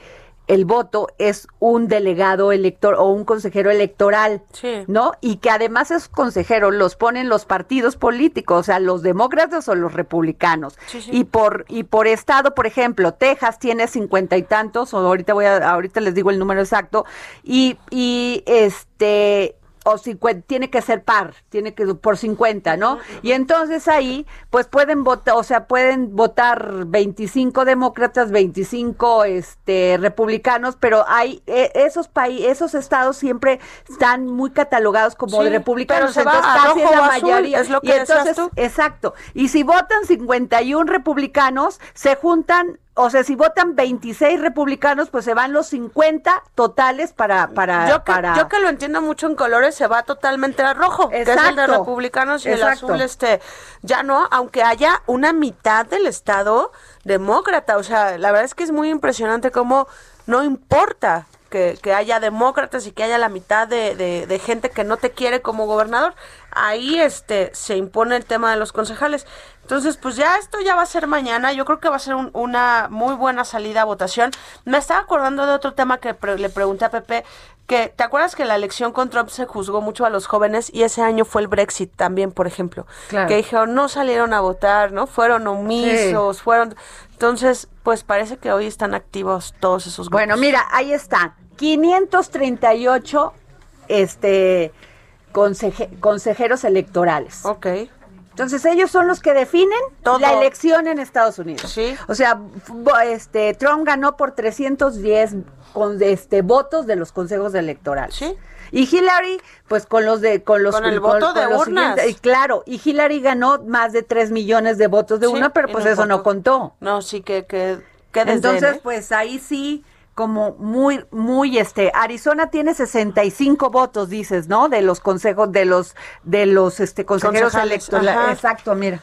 el voto es un delegado elector o un consejero electoral, Sí. ¿no? Y que además esos consejeros los ponen los partidos políticos, o sea, los demócratas o los republicanos. Sí, sí. Y por y por estado, por ejemplo, Texas tiene cincuenta y tantos, o ahorita voy a, ahorita les digo el número exacto, y, y este o 50, tiene que ser par, tiene que por 50, ¿no? Y entonces ahí, pues pueden votar, o sea, pueden votar 25 demócratas, 25 este republicanos, pero hay eh, esos países, esos estados siempre están muy catalogados como Sí, de republicanos, pero se va entonces casi es la azul, mayoría. es lo y que decías entonces, tú. exacto. Y si votan 51 republicanos, se juntan o sea, si votan 26 republicanos, pues se van los 50 totales para para yo, que, para yo que lo entiendo mucho en colores, se va totalmente a rojo, que es el de Exacto. republicanos y el Exacto. azul, este, ya no, aunque haya una mitad del estado demócrata. O sea, la verdad es que es muy impresionante cómo no importa que, que haya demócratas y que haya la mitad de, de- de gente que no te quiere como gobernador. Ahí este se impone el tema de los concejales. Entonces, pues ya esto ya va a ser mañana. Yo creo que va a ser un- una muy buena salida a votación. Me estaba acordando de otro tema que pre- le pregunté a Pepe, que te acuerdas que la elección con Trump se juzgó mucho a los jóvenes y ese año fue el Brexit también, por ejemplo. Claro. Que dijeron, no salieron a votar, ¿no? Fueron omisos, fueron... Entonces, pues parece que hoy están activos todos esos grupos. Bueno, mira, ahí está. 538 este conseje- consejeros electorales. Ok. Entonces ellos son los que definen Todo. la elección en Estados Unidos. Sí. O sea, este Trump ganó por 310 con este votos de los consejos electorales. Sí. Y Hillary, pues con los de con los Con el voto de urnas. y claro, y Hillary ganó más de 3 millones de votos de Sí, una, pero pues no eso no contó. No, sí que... que, Entonces, ¿eh? pues ahí sí, como muy, muy, este, Arizona tiene 65 votos, dices, ¿no? De los consejos, de los, de los, este, consejeros ajá. Exacto, mira.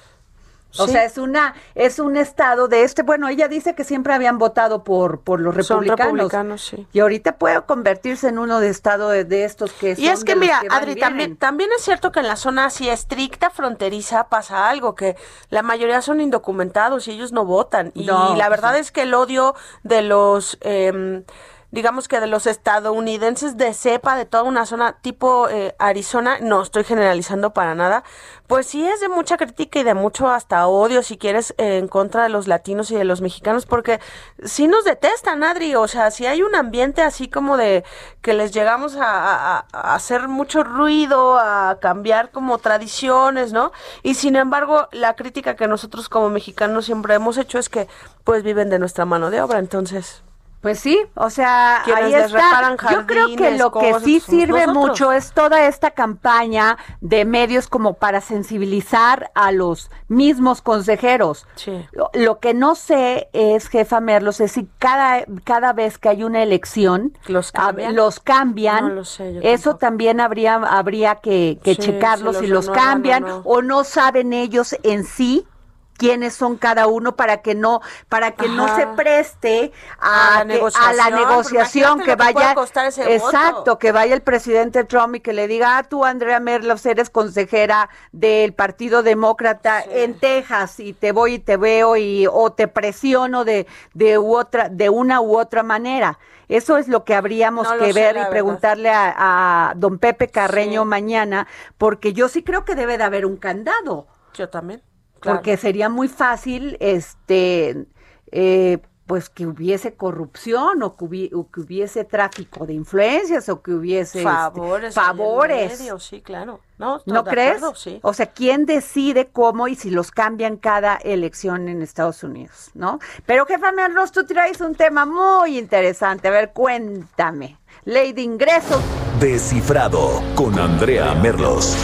O Sí. sea, es una, es un estado de este, bueno, ella dice que siempre habían votado por, por los Son republicanos. republicanos, sí. Y ahorita puede convertirse en uno de estado de, de estos que Y es son que de mira, que Adri, vienen. también, también es cierto que en la zona así estricta fronteriza pasa algo, que la mayoría son indocumentados y ellos no votan. Y No, la pues verdad sí. es que el odio de los, em, digamos que de los estadounidenses de cepa, de toda una zona tipo eh, Arizona, no estoy generalizando para nada, pues sí es de mucha crítica y de mucho hasta odio, si quieres, eh, en contra de los latinos y de los mexicanos, porque sí nos detestan, Adri, o sea, si hay un ambiente así como de que les llegamos a, a- a hacer mucho ruido, a cambiar como tradiciones, ¿no? Y sin embargo, la crítica que nosotros como mexicanos siempre hemos hecho es que pues viven de nuestra mano de obra, entonces... Pues sí, o sea, Quienes ahí está. Yo creo que lo que sí sirve nosotros. mucho es toda esta campaña de medios como para sensibilizar a los mismos consejeros. Sí. Lo, lo que no sé es, jefa Merlos, es si cada, cada vez que hay una elección ¿Los a- cambian? los cambian. No lo sé, yo Eso tampoco. también habría, habría que, que Sí, checarlo si si los cambian no. o no saben ellos en sí quiénes son cada uno para que no para que no se preste A a, la que- a la negociación, negociación que que vaya costar ese exacto voto. que vaya el presidente Trump y que le diga ah tú Andrea Merlos eres consejera del Partido Demócrata Sí. en Texas y te voy y te veo y o te presiono de de u otra de una u otra manera eso es lo que habríamos No que ver y preguntarle a, a don Pepe Carreño Sí. mañana porque yo sí creo que debe de haber un candado Yo también. Claro. porque sería muy fácil, este, eh, pues que hubiese corrupción o que, hubi- o que hubiese tráfico de influencias o que hubiese este, favores. favores. medio, sí, claro. No, estoy ¿No de crees? acuerdo, sí. O sea, ¿quién decide cómo y si los cambian cada elección en Estados Unidos, no? Pero jefa Merlos, tú traes un tema muy interesante. A ver, cuéntame. Ley de ingresos. Descifrado con Andrea Merlos.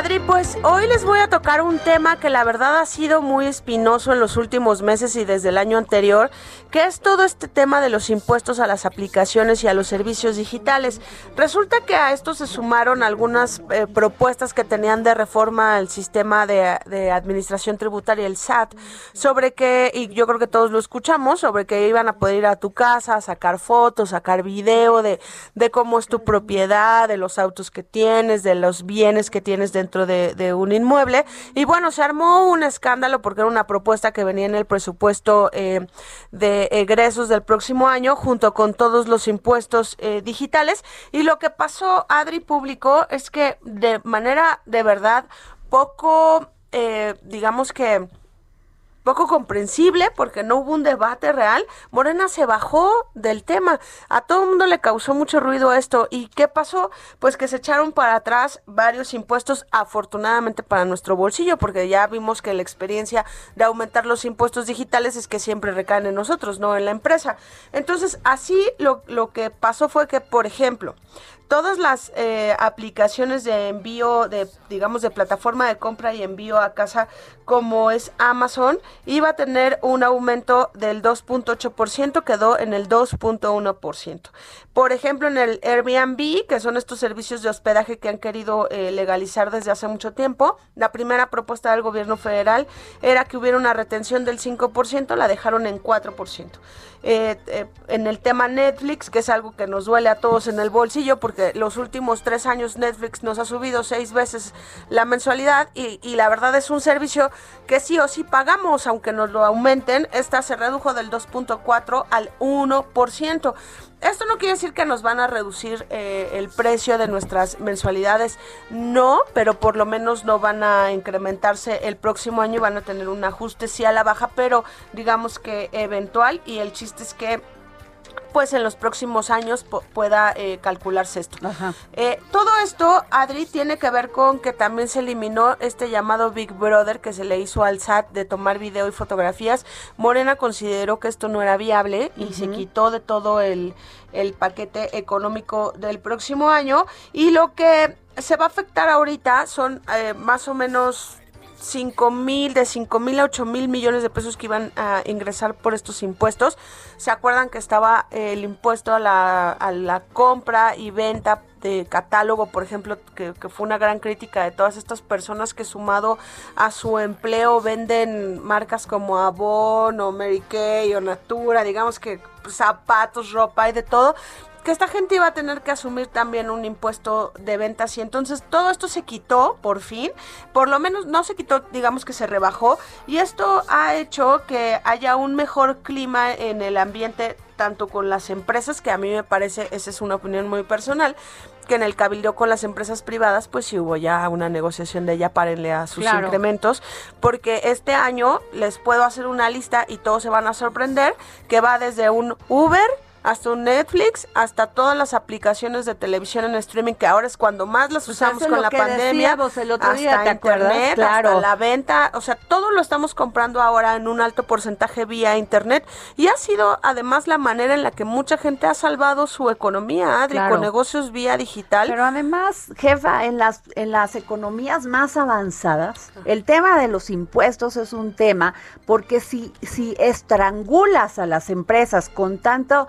Adri, pues hoy les voy a tocar un tema que la verdad ha sido muy espinoso en los últimos meses y desde el año anterior, que es todo este tema de los impuestos a las aplicaciones y a los servicios digitales. Resulta que a esto se sumaron algunas eh, propuestas que tenían de reforma al sistema de, de administración tributaria, el SAT, sobre que, y yo creo que todos lo escuchamos, sobre que iban a poder ir a tu casa a sacar fotos, sacar video de, de cómo es tu propiedad, de los autos que tienes, de los bienes que tienes dentro de, de un inmueble. Y bueno, se armó un escándalo porque era una propuesta que venía en el presupuesto eh, de egresos del próximo año junto con todos los impuestos eh, digitales. Y lo que pasó, Adri, público, es que de manera de verdad poco, eh, digamos que poco comprensible porque no hubo un debate real, Morena se bajó del tema. A todo el mundo le causó mucho ruido esto. ¿Y qué pasó? Pues que se echaron para atrás varios impuestos, afortunadamente para nuestro bolsillo, porque ya vimos que la experiencia de aumentar los impuestos digitales es que siempre recaen en nosotros, no en la empresa. Entonces, así lo, lo que pasó fue que, por ejemplo, todas las eh, aplicaciones de envío de digamos de plataforma de compra y envío a casa como es Amazon iba a tener un aumento del 2.8% quedó en el 2.1% por ejemplo en el Airbnb que son estos servicios de hospedaje que han querido eh, legalizar desde hace mucho tiempo la primera propuesta del gobierno federal era que hubiera una retención del 5% la dejaron en 4% eh, eh, en el tema Netflix, que es algo que nos duele a todos en el bolsillo, porque los últimos tres años Netflix nos ha subido seis veces la mensualidad y, la verdad es un servicio que sí o sí pagamos, aunque nos lo aumenten. Esta se redujo del 2.4 al 1%. Esto no quiere decir que nos van a reducir eh, el precio de nuestras mensualidades, no, pero por lo menos no van a incrementarse el próximo año y van a tener un ajuste sí a la baja, pero digamos que eventual. Y el chiste es que pues en los próximos años pu- pueda eh, calcularse esto. Ajá. Eh, todo esto, Adri, tiene que ver con que también se eliminó este llamado Big Brother que se le hizo al SAT de tomar video y fotografías. Morena consideró que esto no era viable y se quitó de todo el, el paquete económico del próximo año. Y lo que se va a afectar ahorita son eh, más o menos 5 mil, de 5 mil a 8 mil millones de pesos que iban a ingresar por estos impuestos. ¿Se acuerdan que estaba eh, el impuesto a la, a la compra y venta de catálogo, por ejemplo, que, que fue una gran crítica de todas estas personas que sumado a su empleo venden marcas como Avon o Mary Kay o Natura, digamos que zapatos, ropa y de todo, que esta gente iba a tener que asumir también un impuesto de ventas y entonces todo esto se quitó por fin, por lo menos no se quitó, digamos que se rebajó y esto ha hecho que haya un mejor clima en el ambiente tanto con las empresas, que a mí me parece, esa es una opinión muy personal, que en el cabildo con las empresas privadas, pues sí hubo ya una negociación de ya párenle a sus Claro. incrementos, porque este año les puedo hacer una lista y todos se van a sorprender, que va desde un Uber hasta un Netflix, hasta todas las aplicaciones de televisión en streaming, que ahora es cuando más las Pues usamos con la pandemia, decíamos el otro hasta día, ¿te acuerdas? internet, Claro. hasta la venta, o sea, todo lo estamos comprando ahora en un alto porcentaje vía internet y ha sido además la manera en la que mucha gente ha salvado su economía, Adri, Claro. con negocios vía digital. Pero además, jefa, en las, en las economías más avanzadas, el tema de los impuestos es un tema, porque si, si estrangulas a las empresas con tanto,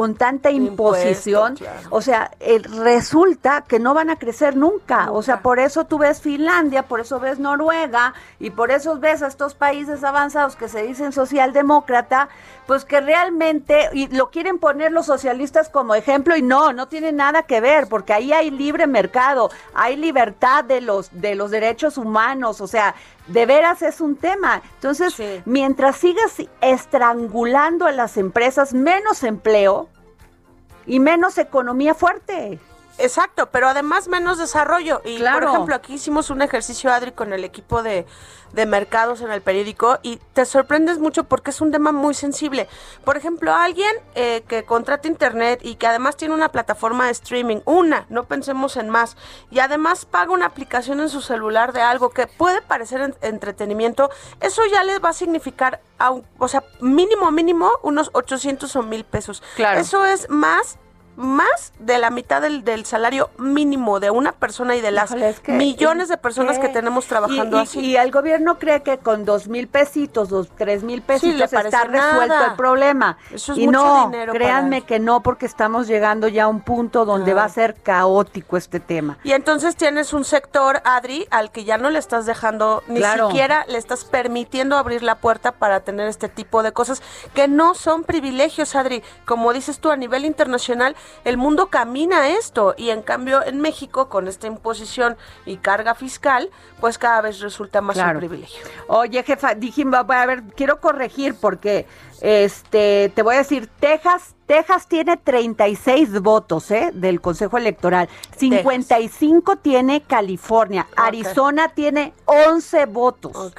con tanta imposición, Impuesto, claro. o sea, el- resulta que no van a crecer nunca. O sea, por eso tú ves Finlandia, por eso ves Noruega, y por eso ves a estos países avanzados que se dicen socialdemócrata, pues que realmente, y lo quieren poner los socialistas como ejemplo, y no, no tiene nada que ver, porque ahí hay libre mercado, hay libertad de los, de los derechos humanos, o sea, de veras es un tema. Entonces, Sí. mientras sigas estrangulando a las empresas, menos empleo y menos economía fuerte. Exacto, pero además menos desarrollo. Y Claro. por ejemplo, aquí hicimos un ejercicio, Adri, con el equipo de, de mercados en el periódico y te sorprendes mucho porque es un tema muy sensible. Por ejemplo, alguien eh, que contrata internet y que además tiene una plataforma de streaming, una, no pensemos en más, y además paga una aplicación en su celular de algo que puede parecer en- entretenimiento, eso ya les va a significar, au- o sea, mínimo, mínimo, unos 800 o 1000 pesos. Claro. Eso es más más de la mitad del, del salario mínimo de una persona y de las Híjole, es que- millones de personas ¿qué? que tenemos trabajando y, y- así. Y el gobierno cree que con dos mil pesitos, dos, tres mil pesitos está resuelto el problema. Eso es y mucho no, dinero créanme que no, porque estamos llegando ya a un punto donde va a ser caótico este tema. Y entonces tienes un sector, Adri, al que ya no le estás dejando, ni Claro. siquiera le estás permitiendo abrir la puerta para tener este tipo de cosas que no son privilegios, Adri. Como dices tú, a nivel internacional, el mundo camina esto y en cambio en México, con esta imposición y carga fiscal, pues cada vez resulta más Claro. un privilegio. Oye, jefa, dijimos, a ver, quiero corregir porque este te voy a decir, Texas, Texas tiene 36 votos, ¿eh? del Consejo Electoral. 55 tiene California, Arizona tiene 11 votos.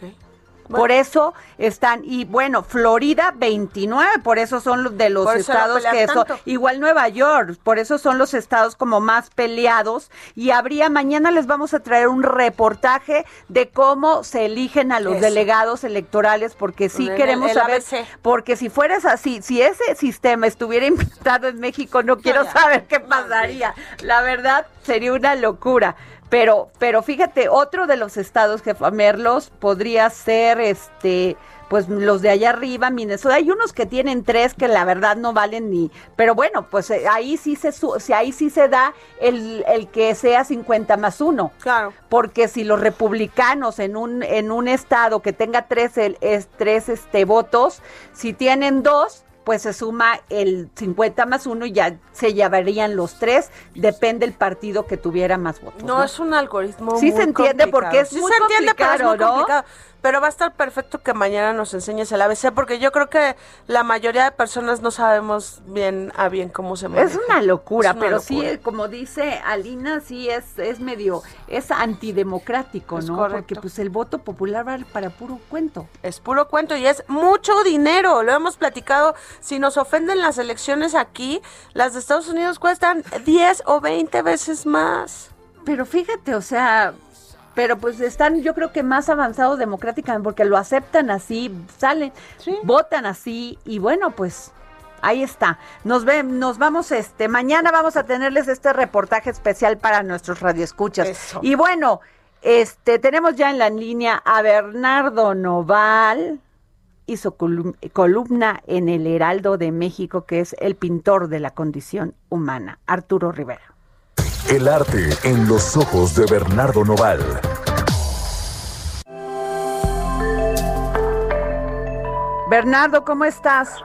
Por eso están, y bueno, Florida 29, por eso son los de los Por estados que son, igual Nueva York, por eso son los estados como más peleados. Y habría, mañana les vamos a traer un reportaje de cómo se eligen a los Eso. delegados electorales, porque sí En queremos el saber, ABC. porque si fueras así, si ese sistema estuviera implantado en México, no quiero saber qué pasaría. La verdad, sería una locura. Pero, pero fíjate, otro de los estados, jefa Merlos, podría ser este, pues los de allá arriba, Minnesota. Hay unos que tienen tres que la verdad no valen ni, pero bueno, pues eh, ahí sí se su- si ahí sí se da el, el que sea 50 más uno. Claro. Porque si los republicanos en un, en un estado que tenga tres, el- es, tres este, votos, si tienen dos, pues se suma el 50 más uno y ya se llevarían los tres, depende el partido que tuviera más votos. No, es un algoritmo Sí muy se entiende complicado. porque es sí muy se entiende, pero es muy complicado, ¿no? complicado. Pero va a estar perfecto que mañana nos enseñes el ABC, porque yo creo que la mayoría de personas no sabemos bien a bien cómo se maneja. Es una locura, Es una pero locura. sí, como dice Alina, sí es, es medio, es antidemocrático, Es ¿no? correcto. Porque pues el voto popular vale para puro cuento. Es puro cuento y es mucho dinero. Lo hemos platicado. Si nos ofenden las elecciones aquí, las de Estados Unidos cuestan 10 o 20 veces más. Pero fíjate, o sea, pero pues están yo creo que más avanzados democráticamente porque lo aceptan así, salen, votan así y bueno, pues ahí está. Nos ve, nos vamos este mañana vamos a tenerles este reportaje especial para nuestros radioescuchas. Eso. Y bueno, este tenemos ya en la línea a Bernardo Noval hizo colum- columna en el Heraldo de México, que es el pintor de la condición humana, Arturo Rivera. El arte en los ojos de Bernardo Noval. Bernardo, ¿cómo estás?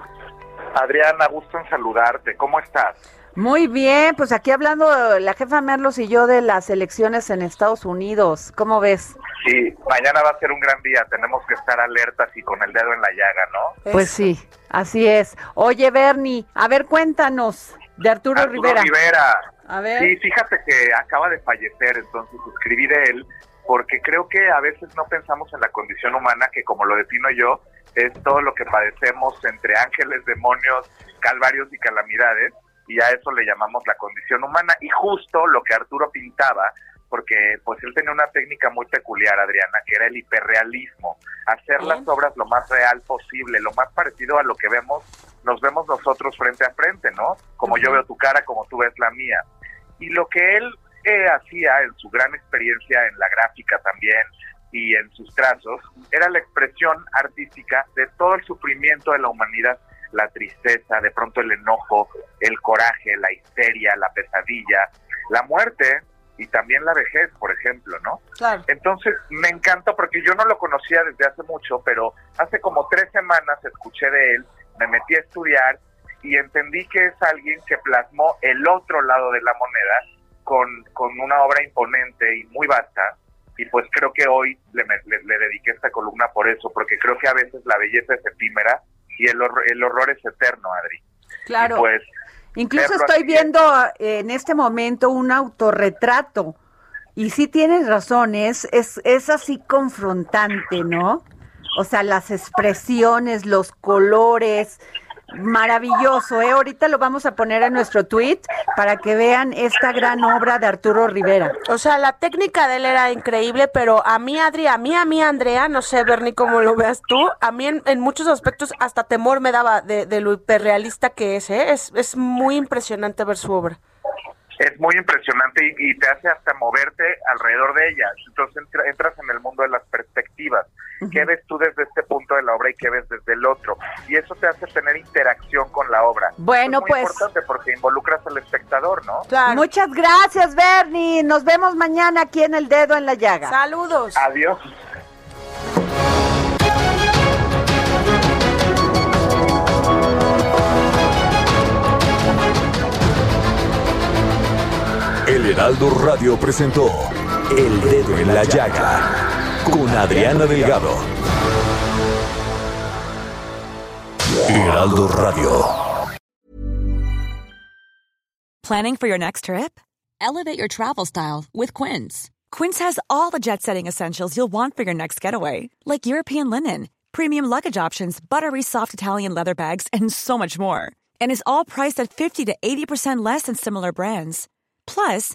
Adriana, gusto en saludarte. ¿Cómo estás? Muy bien, pues aquí hablando la jefa Merlos y yo de las elecciones en Estados Unidos. ¿Cómo ves? Sí, mañana va a ser un gran día. Tenemos que estar alertas y con el dedo en la llaga, ¿no? Pues sí, así es. Oye, Bernie, a ver, cuéntanos de Arturo, Arturo Rivera. Rivera. A ver. Sí, fíjate que acaba de fallecer, entonces escribí de él porque creo que a veces no pensamos en la condición humana que como lo defino yo, es todo lo que padecemos entre ángeles, demonios, calvarios y calamidades y a eso le llamamos la condición humana y justo lo que Arturo pintaba porque pues él tenía una técnica muy peculiar, Adriana, que era el hiperrealismo, hacer Bien. las obras lo más real posible, lo más parecido a lo que vemos, nos vemos nosotros frente a frente, ¿no? Como yo veo tu cara, como tú ves la mía. Y lo que él eh, hacía en su gran experiencia en la gráfica también y en sus trazos, era la expresión artística de todo el sufrimiento de la humanidad, la tristeza, de pronto el enojo, el coraje, la histeria, la pesadilla, la muerte y también la vejez, por ejemplo, ¿no? Claro. Entonces me encanta porque yo no lo conocía desde hace mucho, pero hace como tres semanas escuché de él, me metí a estudiar y entendí que es alguien que plasmó el otro lado de la moneda con, con una obra imponente y muy vasta. Y pues creo que hoy le, le- le dediqué esta columna por eso, porque creo que a veces la belleza es efímera y el, horror- el horror es eterno, Adri. Claro. Y pues Incluso estoy viendo eh, en este momento un autorretrato. Y sí tienes razón, es, es, es así confrontante, ¿no? O sea, las expresiones, los colores, maravilloso, ¿eh? Ahorita lo vamos a poner en nuestro tweet para que vean esta gran obra de Arturo Rivera. O sea, la técnica de él era increíble, pero a mí, Adri, a mí, a mí, Andrea, no sé, Bernie, cómo lo veas tú, a mí en, en muchos aspectos hasta temor me daba de, de lo hiperrealista que es, ¿eh? Es, es muy impresionante ver su obra. es muy impresionante y, y te hace hasta moverte alrededor de ella. Entonces entra- entras en el mundo de las perspectivas. ¿Qué ves tú desde este punto de la obra y qué ves desde el otro? Y eso te hace tener interacción con la obra. Bueno, es muy pues- importante porque involucras al espectador, ¿no? Muchas gracias, Bernie. Nos vemos mañana aquí en El Dedo en la Llaga. Saludos. Adiós. El Heraldo Radio presentó El Dedo en la Llaga con Adriana Delgado. Heraldo Radio. Planning for your next trip? Elevate your travel style with Quince. Quince has all the jet setting essentials you'll want for your next getaway, like European linen, premium luggage options, buttery soft Italian leather bags, and so much more. And is all priced at 50 to 80% less than similar brands. Plus,